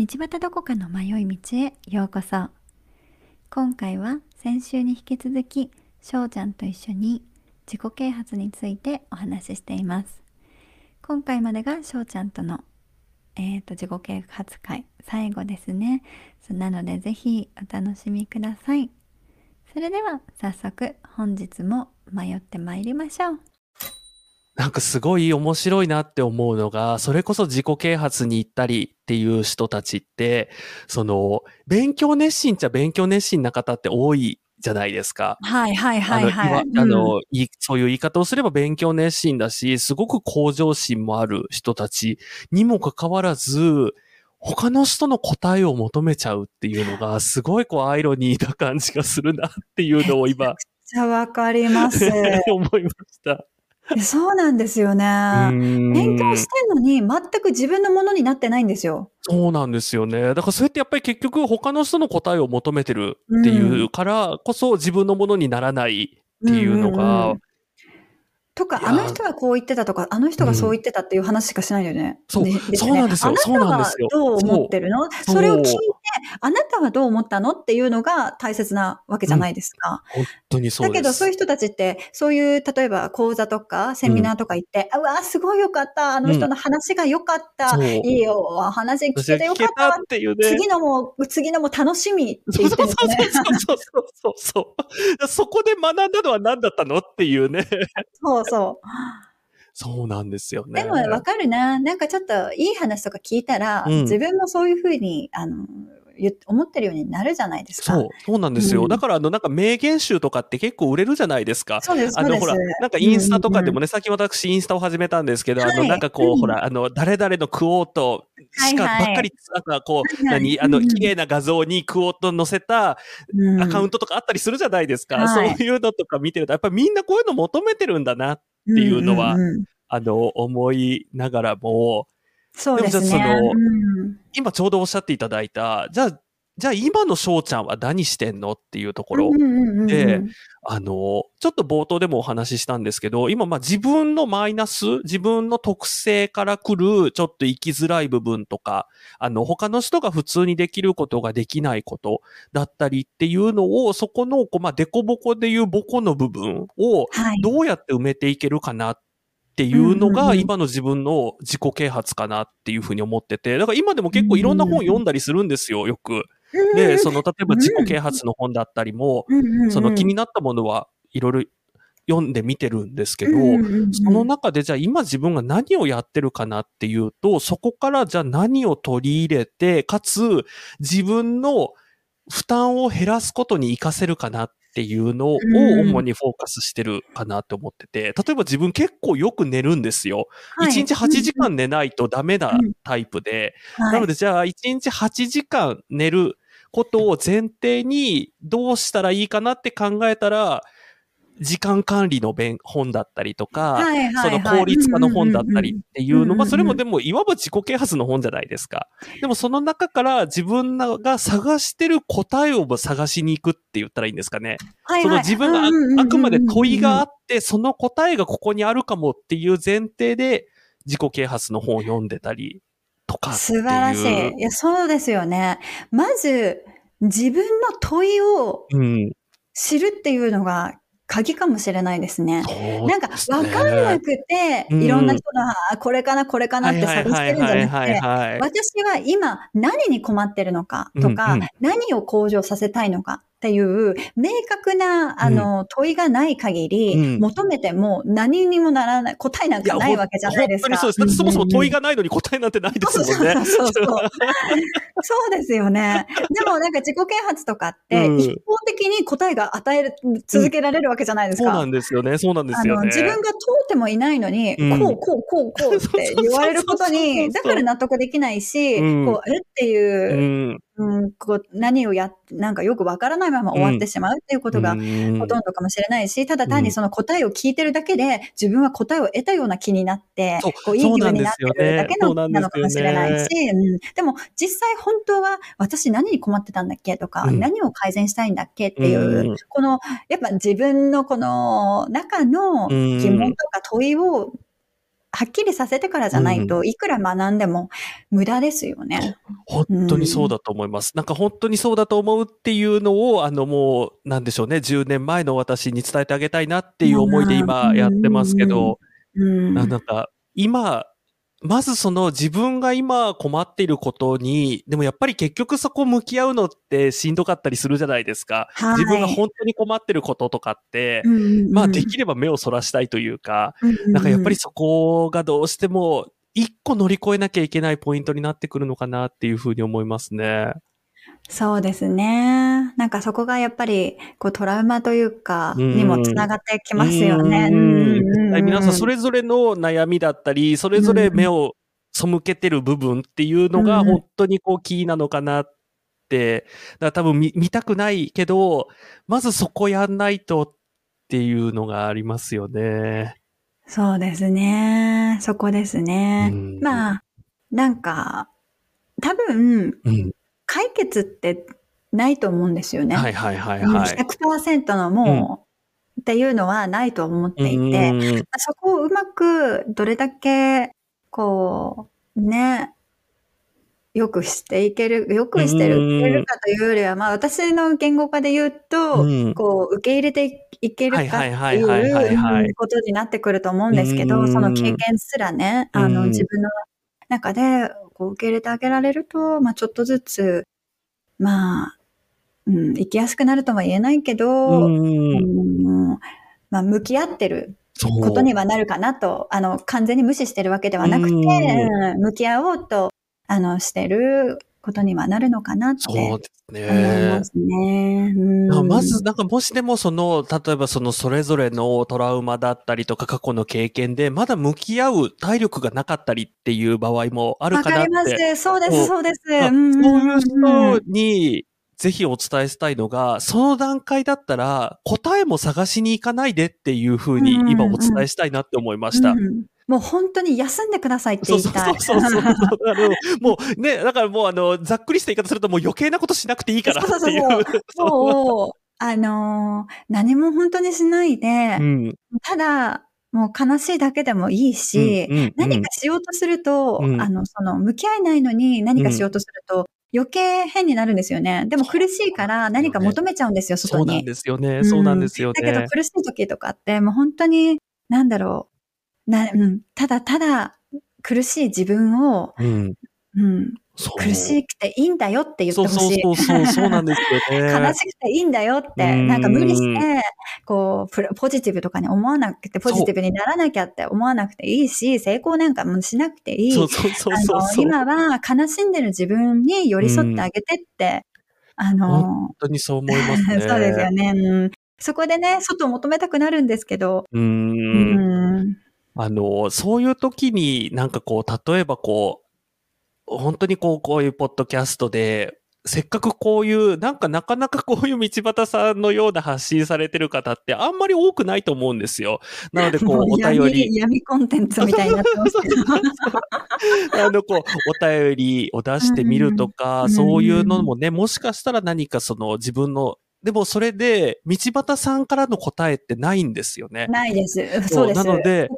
道端どこかの迷い道へようこそ。今回は先週に引き続きしょうちゃんと一緒に自己啓発についてお話ししています。今回までがしょうちゃんとのえーと、自己啓発会最後ですね。なのでぜひお楽しみください。それでは早速本日も迷ってまいりましょう。なんかすごい面白いなって思うのが、それこそ自己啓発に行ったりっていう人たちって、その、勉強熱心っちゃ勉強熱心な方って多いじゃないですか。はいはいはいはい。あの、うん、そういう言い方をすれば勉強熱心だし、すごく向上心もある人たちにもかかわらず、他の人の答えを求めちゃうっていうのが、すごいこうアイロニーな感じがするなっていうのを今。めちゃわかります。思いました。そうなんですよね。勉強してんのに、全く自分のものになってないんですよ。そうなんですよね。だからそれってやっぱり結局他の人の答えを求めてるっていうからこそ自分のものにならないっていうのが、とか、あの人がこう言ってたとか、あの人がそう言ってたっていう話しかしないよね。そう、ね、そうなんですよ。あなたはどう思ってるの？それを聞いて、あなたはどう思ったの？っていうのが大切なわけじゃないですか。うん、本当にそうだけどそういう人たちって、そういう、例えば講座とかセミナーとか行って、うん、うわ、すごいよかった。あの人の話がよかった。うん、いいよ、話聞けてよかった。っていうね。次のも、次のも楽しみって言ってる、ね、そうそうそうそうそう。そこで学んだのは何だったの？っていうね。そうそう。そうなんですよね。でもわかるな。なんかちょっといい話とか聞いたら、うん、自分もそういうふうに、あの、思ってるようになるじゃないですか。そう、そうなんですよ。うん、だから、あの、なんか名言集とかって結構売れるじゃないですか。そうです、あの、ほら、なんかインスタとかでもね、最近私インスタを始めたんですけど、あの、なんかこう、ほら、あの、誰々のクオートしかばっかり、なんかこう、何、あの、綺麗な画像にクオート載せたアカウントとかあったりするじゃないですか。そういうのとか見てると、やっぱりみんなこういうの求めてるんだなっていうのは、あの、思いながらも、そうですね。その、今ちょうどおっしゃっていただいた、じゃあ、じゃあ今の翔ちゃんは何してんのっていうところで、あの、ちょっと冒頭でもお話ししたんですけど、今まあ自分のマイナス、自分の特性から来るちょっと生きづらい部分とか、あの、他の人が普通にできることができないことだったりっていうのを、そこの、こう、まあ、デコボコでいうボコの部分を、どうやって埋めていけるかなっっていうのが今の自分の自己啓発かなっていうふうに思ってて、だから今でも結構いろんな本読んだりするんですよ、よく。で、その例えば自己啓発の本だったりも、その気になったものはいろいろ読んでみてるんですけど、その中でじゃあ今自分が何をやってるかなっていうと、そこからじゃあ何を取り入れて、かつ自分の負担を減らすことに活かせるかなっっていうのを主にフォーカスしてるかなって思ってて、例えば自分結構よく寝るんですよ。はい、1日8時間寝ないとダメなタイプで、なのでじゃあ1日8時間寝ることを前提にどうしたらいいかなって考えたら、時間管理の本だったりとか、はいはいはい、その効率化の本だったりっていうの、まあそれもでもいわば自己啓発の本じゃないですか。でもその中から自分が探してる答えを探しに行くって言ったらいいんですかね。はいはい、その自分があくまで問いがあって、その答えがここにあるかもっていう前提で自己啓発の本を読んでたりとか素晴らしい。いや、そうですよね。まず、自分の問いを知るっていうのが鍵かもしれないですね。すね。なんか、わかんなくて、いろんな人が、これかな、これかなって探してるんじゃなくて、私は今何に困ってるのかとか、うんうん、何を向上させたいのかっていう、明確な、あの、問いがない限り、求めても何にもならない、答えなんかないわけじゃないですか。本当にそうです。そもそも問いがないのに答えなんてないですもんね。そうそうそう。そうですよね。でもなんか自己啓発とかって、一方的に答えが与える、続けられるわけじゃないですか。そうなんですよね。そうなんですよね。自分が通ってもいないのに、こう、こう、こう、こうって言われることに、だから納得できないし、こう、えっていう、うん、こう何をや、なんかよくわからないまま終わってしまうっていうことがほとんどかもしれないし、ただ単にその答えを聞いてるだけで、自分は答えを得たような気になって、こういい気分になってるだけのなのかもしれないし、うん、でも実際本当は私何に困ってたんだっけとか、何を改善したいんだっけっていう、この、やっぱ自分のこの中の疑問とか問いをはっきりさせてからじゃないと、いくら学んでも無駄ですよね。本当にそうだと思います。うん、なんか本当にそうだと思うっていうのを、あのもう、なんでしょうね、10年前の私に伝えてあげたいなっていう思いで今やってますけど、うん、なんか今、まずその自分が今困っていることに、でもやっぱり結局そこ向き合うのってしんどかったりするじゃないですか。はい、自分が本当に困ってることとかって、うんうん、まあできれば目をそらしたいというか、うんうん、なんかやっぱりそこがどうしても一個乗り越えなきゃいけないポイントになってくるのかなっていうふうに思いますね。そうですね。なんかそこがやっぱり、こうトラウマというか、にもつながってきますよね。皆さんそれぞれの悩みだったり、それぞれ目を背けてる部分っていうのが本当にこうキーなのかなって、だから多分見見たくないけど、まずそこやんないとっていうのがありますよね。そうですね。そこですね。まあ、なんか、多分、うん解決ってないと思うんですよね。はいはいはいはい。100%のもう、っていうのはないと思っていて、そこをうまくどれだけ、こう、ね、よくしていける、よくしてる、るかというよりは、まあ私の言語化で言うと、うん、こう、受け入れていけるかっていうことになってくると思うんですけど、その経験すらね、あの、自分の中でこう受け入れてあげられると、まあちょっとずつ、まあ、うん、生きやすくなるとは言えないけど、うん、まあ向き合ってることにはなるかなと、あの、完全に無視してるわけではなくて、うん、向き合おうと、あの、してることにはなるのかなって。そうですね。ますね。うん、まず、なんかもしでもその、例えばそのそれぞれのトラウマだったりとか過去の経験で、まだ向き合う体力がなかったりっていう場合もあるかなって。わかります。そうです、そうです。そういう人に、ぜひお伝えしたいのが、その段階だったら答えも探しに行かないでっていうふうに今お伝えしたいなって思いました。うんうんもう本当に休んでくださいって言いたい。そうそうそうそうもうね、だからもうあの、ざっくりした言い方するともう余計なことしなくていいからっていう。そうそうそう。そうあのー、何も本当にしないで、うん、ただ、もう悲しいだけでもいいし、うんうんうん、何かしようとすると、うん、あの、その、向き合えないのに何かしようとすると、余計変になるんですよね。でも苦しいから何か求めちゃうんですよ、外に。そうなんですよね。そうなんですよね。だけど苦しい時とかって、もう本当に、なんだろう、な、うん、ただただ苦しい自分を、うん、うん、苦しくていいんだよって言ってほしい。そうそうそうそう、なんですよね。悲しくていいんだよって、なんか無理して、こう、ポジティブとかに思わなくて、ポジティブにならなきゃって思わなくていいし、成功なんかもしなくていい。そうそうそうそう今は悲しんでる自分に寄り添ってあげてって、あの、本当にそう思いますね。そうですよね。うん、そこでね、外を求めたくなるんですけど、うん。うんあの、そういう時になんかこう、例えばこう、本当にこう、こういうポッドキャストで、せっかくこういう、なんかなかなかこういう道端さんのような発信されてる方ってあんまり多くないと思うんですよ。なのでこう、お便り。闇コンテンツみたいになってますけど。あの、こう、お便りを出してみるとか、そういうのもね、もしかしたら何かその自分のでもそれで、道端さんからの答えってないんですよね。ないです。そうです。なので、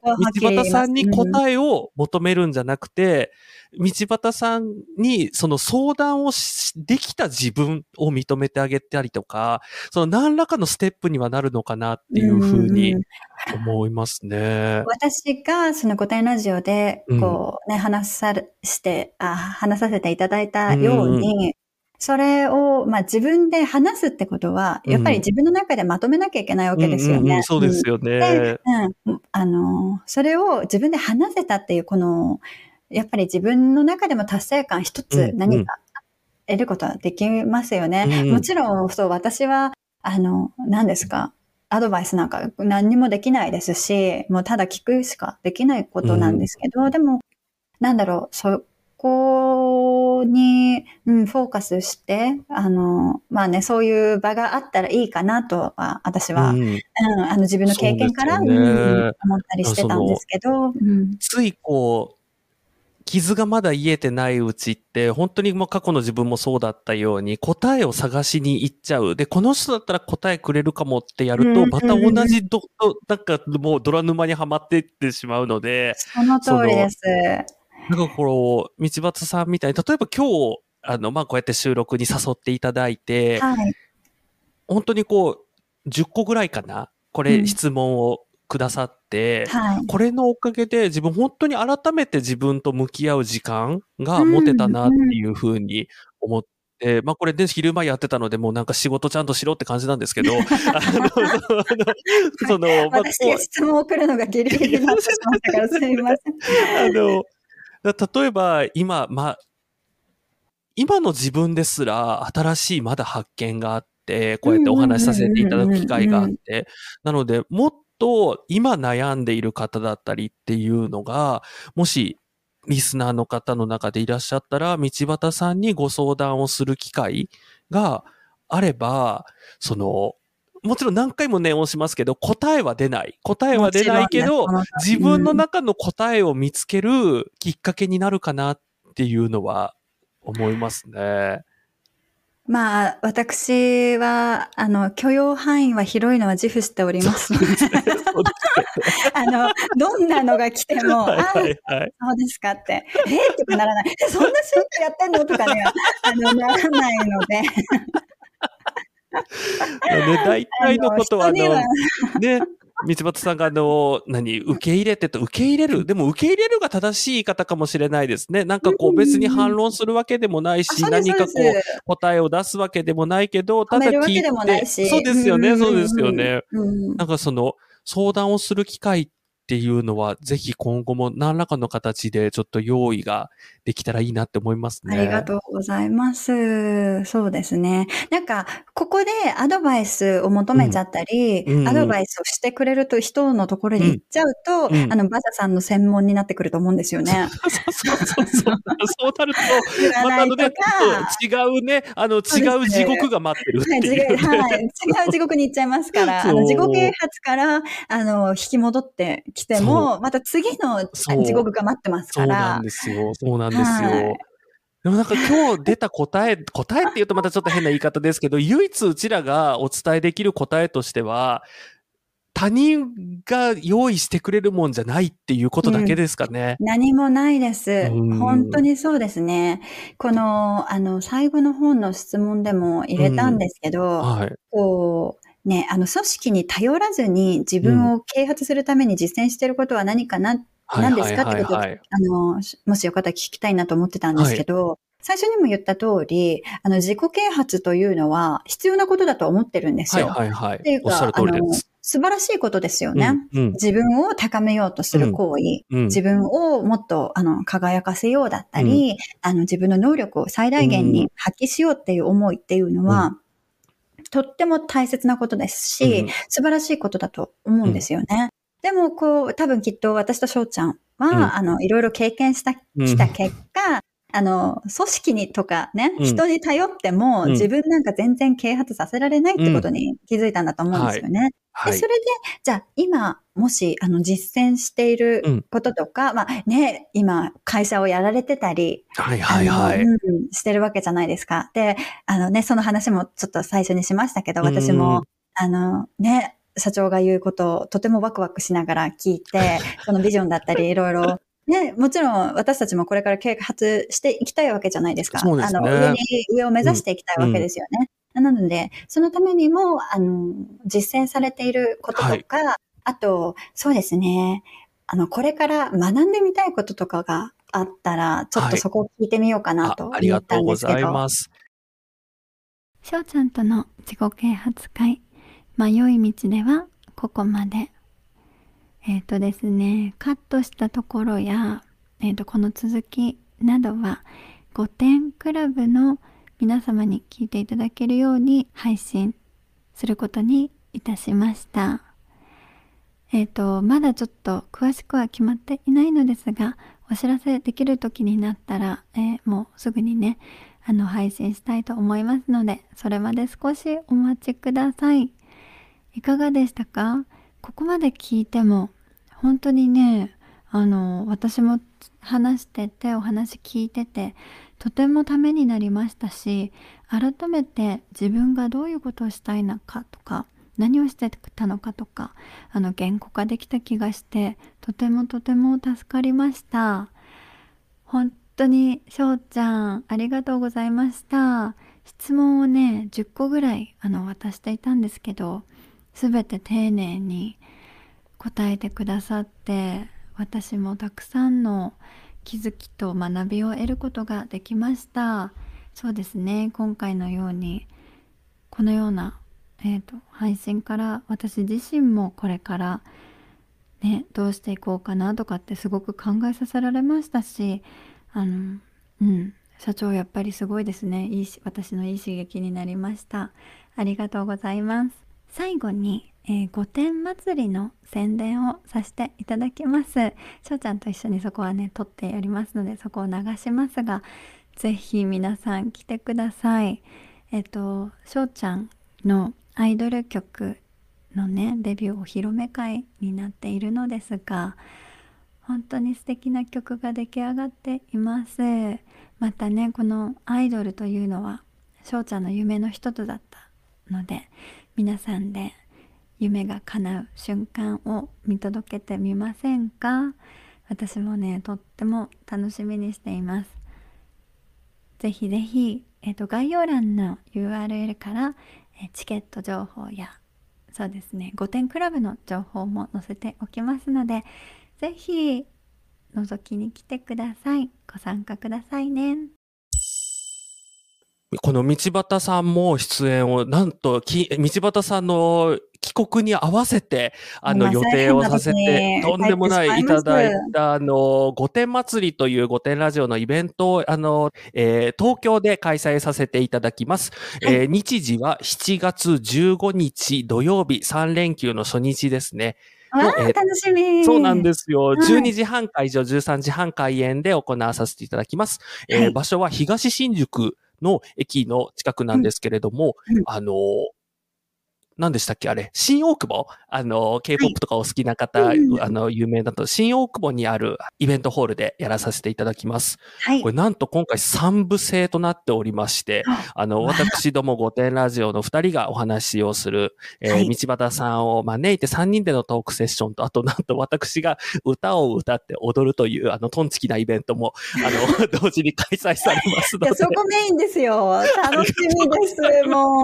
道端さんに答えを求めるんじゃなくて、道端さんにその相談をできた自分を認めてあげたりとか、その何らかのステップにはなるのかなっていうふうに思いますね。私がその答えラジオで、こうね、話さして、あ、話させていただいたように、それを、まあ自分で話すってことは、やっぱり自分の中でまとめなきゃいけないわけですよね。うんうんうん、そうですよね、うん。あの、それを自分で話せたっていう、この、やっぱり自分の中でも達成感一つ何か得ることはできますよね。うんうん、もちろん、そう、私は、あの、何ですか、アドバイスなんか何にもできないですし、もうただ聞くしかできないことなんですけど、うん、でも、なんだろう、そこに、うん、フォーカスして、あの、まあね、そういう場があったらいいかなとは、私は、うん、うん、あの自分の経験から、ね、うん、思ったりしてたんですけど、うん、ついこう、傷がまだ癒えてないうちって、本当にもう過去の自分もそうだったように、答えを探しに行っちゃう。で、この人だったら答えくれるかもってやると、また同じど、なんかもうドラ沼にはまっていってしまうので。その通りです。なんかこう、道端さんみたいに、例えば今日、あの、まあ、こうやって収録に誘っていただいて、はい、本当にこう、10個ぐらいかなこれ、質問をくださって、はい、これのおかげで自分本当に改めて自分と向き合う時間が持てたなっていうふうに思って、えー、まあこれで昼間やってたので、もうなんか仕事ちゃんとしろって感じなんですけど、あの、その、まあ、私が質問を送るのがギリギリになってしまったからすみません。あの、例えば今、まあ、今の自分ですら新しいまだ発見があって、こうやってお話しさせていただく機会があって、なので、もっと今悩んでいる方だったりっていうのが、もしリスナーの方の中でいらっしゃったら、道端さんにご相談をする機会があれば、その、もちろん何回も念をしますけど、答えは出ない。答えは出ないけど、自分の中の答えを見つけるきっかけになるかなっていうのは思いますね。まあ、私は、あの、許容範囲は広いのは自負しておりますので、あの、どんなのが来ても、はいはいはい、あそうですかって、えー、とかならない。そんなシュートやってんの？とかね、あの、ならないので。ね、大体のことは、あの、ね、道端さんがあの、何、受け入れてと、受け入れる？でも受け入れるが正しい言い方かもしれないですね。なんかこう別に反論するわけでもないし、何かこう答えを出すわけでもないけど、ただ聞いて、そうですよね、そうですよね。なんかその、相談をする機会っっていうのは、ぜひ今後も何らかの形でちょっと用意ができたらいいなって思いますね。ありがとうございます。そうですね。なんか、ここでアドバイスを求めちゃったり、うんうん、アドバイスをしてくれると人のところに行っちゃうと、うん、あの、バザさんの専門になってくると思うんですよね。そうそうそうそう。そうなると、またあのね、違うね、あの、違う。地獄が待ってるっていう、ね、はい、違う。地獄に行っちゃいますから、あの、自己啓発から、あの、引き戻ってきても、また次の地獄が待ってますから。そうなんですよ。そうなんですよ。はい、でもなんか今日出た答え、答えって言うとまたちょっと変な言い方ですけど、唯一うちらがお伝えできる答えとしては、他人が用意してくれるもんじゃないっていうことだけですかね。うん、何もないです。本当にそうですね。この、あの、最後の本の質問でも入れたんですけど、うんはい、こう、ね、あの、組織に頼らずに自分を啓発するために実践していることは何かな、何ですか？ってことを、あの、もしよかったら聞きたいなと思ってたんですけど、はい、最初にも言った通り、あの、自己啓発というのは必要なことだと思ってるんですよ。はいはいはい。っていうか、あの、素晴らしいことですよね。うんうん、自分を高めようとする行為、うん。うん、自分をもっとあの輝かせようだったり、うん、あの自分の能力を最大限に発揮しようっていう思いっていうのは、とっても大切なことですし、うん、素晴らしいことだと思うんですよね。うん、でも、こう、多分きっと私と翔ちゃんは、うん、あの、いろいろ経験した、きた結果、あの、組織にとかね、人に頼っても、自分なんか全然啓発させられないってことに気づいたんだと思うんですよね。はい、でそれで、じゃあ今、もし、あの、実践していることとか、うん、まあね、今、会社をやられてたり、はいはいはい。うん、してるわけじゃないですか。で、あのね、その話もちょっと最初にしましたけど、私も、うん、あの、ね、社長が言うことをとてもワクワクしながら聞いて、そのビジョンだったり、いろいろね、もちろん私たちもこれから啓発していきたいわけじゃないですか。そうですね、あの上に、上を目指していきたいわけですよね。うん、なので、そのためにも、あの、実践されていることとか、はい、あと、そうですね、あの、これから学んでみたいこととかがあったら、ちょっとそこを聞いてみようかなと思ったんですけど。はい、ありがとうございます。翔ちゃんとの自己啓発会、迷い道ではここまで。えっ、ー、とですね、カットしたところや、え、ー、と、この続きなどは、5点クラブの皆様に聞いていただけるように配信することにいたしました。えっ、ー、と、まだちょっと詳しくは決まっていないのですが、お知らせできる時になったら、えー、もうすぐにね、あの、配信したいと思いますので、それまで少しお待ちください。いかがでしたか？ここまで聞いても本当にねあの私も話しててお話聞いててとてもためになりましたし改めて自分がどういうことをしたいのかとか何をしてたのかとかあの言語化できた気がしてとてもとても助かりました本当に、しょうちゃん、ありがとうございました。質問をね、10個ぐらい、あの、渡していたんですけど、すべて丁寧に答えてくださって、私もたくさんの気づきと学びを得ることができました。そうですね。今回のようにこのような、えーと、配信から私自身もこれからねどうしていこうかなとかってすごく考えさせられましたしあのうん社長やっぱりすごいですね。いい私のいい刺激になりました。ありがとうございます。最後にえー、御殿祭りの宣伝をさせていただきます。しょうちゃんと一緒にそこはね、撮ってやりますので、そこを流しますが、ぜひ皆さん来てください。えっ、ー、と、しょうちゃんのアイドル曲のね、デビューお披露目会になっているのですが、本当に素敵な曲が出来上がっています。またね、このアイドルというのは、しょうちゃんの夢の一つだったので、皆さんで夢が叶う瞬間を見届けてみませんか？私もねとっても楽しみにしています。ぜひぜひ、えーと、概要欄の URL から、えチケット情報やそうですね御殿クラブの情報も載せておきますのでぜひ覗きに来てください。ご参加くださいね。この道端さんも出演を、なんと、道端さんの帰国に合わせて、あの、予定をさせて、とんでもないいただいた、あの、御殿祭りという御殿ラジオのイベントを、あの、えー、東京で開催させていただきます。はい、えー、日時は7月15日土曜日3連休の初日ですね。わあ、楽しみ。そうなんですよ。はい、12時半会場、13時半開演で行わさせていただきます。えー、はい、場所は東新宿の駅の近くなんですけれども、うん。うん、あの、何でしたっけ？あれ、新大久保？あの、K-POP とかお好きな方、はい、あの、有名だと、新大久保にあるイベントホールでやらさせていただきます。はい。これなんと今回3部制となっておりまして、あの、私ども御殿ラジオの2人がお話をする、えー、はい、道端さんを招いて3人でのトークセッションと、あとなんと私が歌を歌って踊るという、あの、トンチキなイベントも、あの、同時に開催されますので。いや、そこメインですよ。楽しみです。も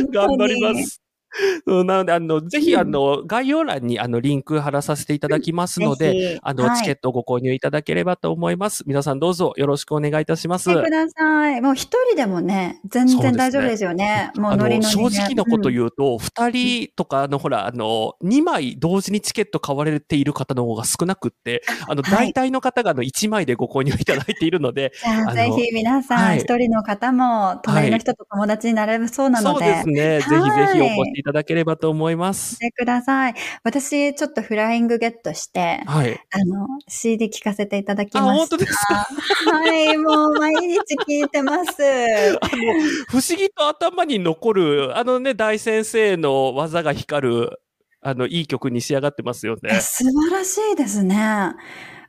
う、頑張ります。なので、あの、ぜひ、あの、概要欄に、あの、リンク貼らさせていただきますので、あの、チケットをご購入いただければと思います。皆さんどうぞよろしくお願いいたします。ください。もう一人でもね、全然大丈夫ですよね。もう正直なこと言うと、二、人とか、あの、ほら、あの、二枚同時にチケット買われている方の方が少なくって、あの、大体の方が、あの、一枚でご購入いただいているので。ぜひ皆さん、一人の方も、隣の人と友達になれそうなので。そうですね。ぜひぜひお越しいただければと思います。してください。私、ちょっとフライングゲットして、はい。あの、CD 聴かせていただきました。あ、本当ですか？はい、もう毎日聴いてます。あの、不思議と頭に残る、あのね、大先生の技が光る、あの、いい曲に仕上がってますよね。素晴らしいですね。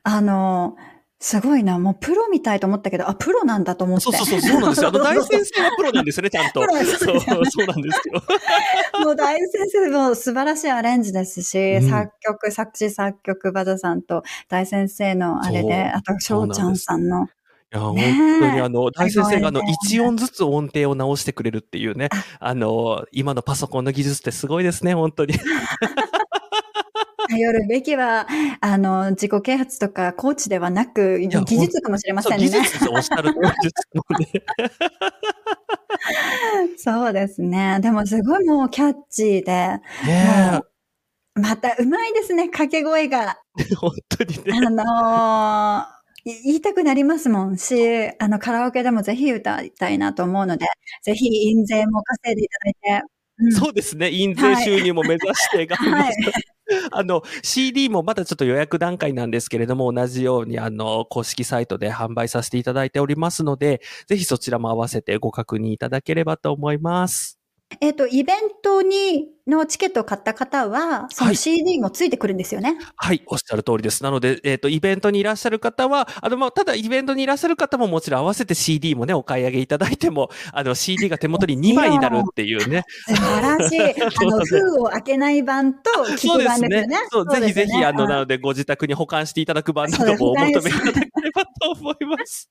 あの、すごいな。もうプロみたいと思ったけど、あ、プロなんだと思って。そうそうそう、そうなんですよ。あの、大先生はプロなんですよね、ちゃんと。そう、そうなんですよ。もう大先生も素晴らしいアレンジですし、うん、作曲、作詞、作曲、バザさんと大先生のあれで、あと、翔ちゃんさんの。いや、本当にあの、大先生があの、一音ずつ音程を直してくれるっていうね、あの、今のパソコンの技術ってすごいですね、本当に。頼るべきは、あの、自己啓発とかコーチではなく、技術かもしれませんね。技術おっしゃる通りですね。そうですね。でもすごいもうキャッチーで、ねまたうまいですね、掛け声が。本当にね。あのー言いたくなりますもんし、あの、カラオケでもぜひ歌いたいなと思うので、ぜひ印税も稼いでいただいて。うん、そうですね。印税収入も目指して頑張ります。はい あの、CD もまだちょっと予約段階なんですけれども、同じようにあの、公式サイトで販売させていただいておりますので、ぜひそちらも合わせてご確認いただければと思います。えっ、ー、と、イベントに、のチケットを買った方は、その CD もついてくるんですよね？はい、はい、おっしゃる通りです。なので、えっ、ー、と、イベントにいらっしゃる方は、あの、まあ、ただイベントにいらっしゃる方ももちろん合わせて CD もね、お買い上げいただいても、あの、CD が手元に 2枚になるっていうね。素晴らしい。あの、封を開けない版と聞く版ですね？そう、ね、ぜひぜひ、あの、なので、ご自宅に保管していただく版などもお求めいただければと思います。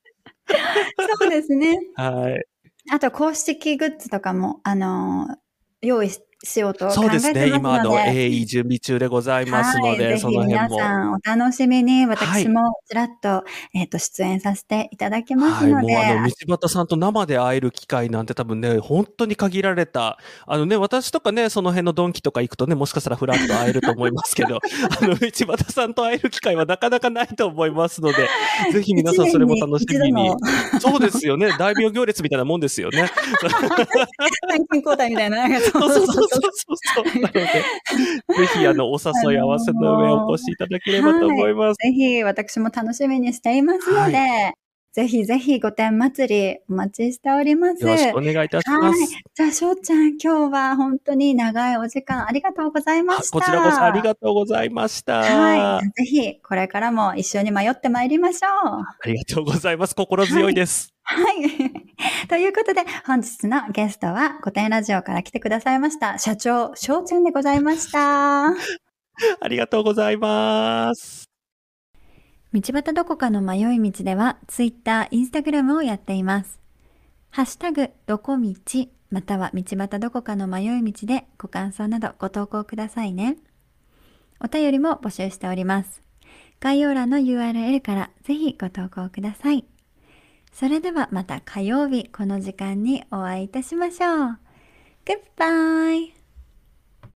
そうですね。はい。あと、公式グッズとかも、あの用意しようと考えてますので。そうですね。今、あの、鋭意準備中でございますので、はい、その辺も。皆さんお楽しみに、私もちらっと、はい、えっ、ー、と、出演させていただきますので。はい、もうあの、道端さんと生で会える機会なんて多分ね、本当に限られた、あのね、私とかね、その辺のドンキとか行くとね、もしかしたらフラッと会えると思いますけど、あの、道端さんと会える機会はなかなかないと思いますので、ぜひ皆さんそれも楽しみに。そうですよね。大名行列みたいなもんですよね。参勤交代みたいな。そうそうそうそうそう。なので、ぜひ、あの、お誘い合わせの上お越しいただければと思います。ぜひ、私も楽しみにしていますので、はい、ぜひぜひ、御殿祭りお待ちしております。よろしくお願いいたします。はい。じゃあ、翔ちゃん、今日は本当に長いお時間ありがとうございました。こちらこそありがとうございました。はい。ぜひ、これからも一緒に迷ってまいりましょう。ありがとうございます。心強いです。はい。ということで、本日のゲストは、古典ラジオから来てくださいました、社長、翔ちゃんでございました。ありがとうございます。道端どこかの迷い道では、ツイッター、インスタグラムをやっています。ハッシュタグ、どこ道、または道端どこかの迷い道でご感想などご投稿くださいね。お便りも募集しております。概要欄の URL からぜひご投稿ください。それではまた火曜日この時間にお会いいたしましょう。Goodbye!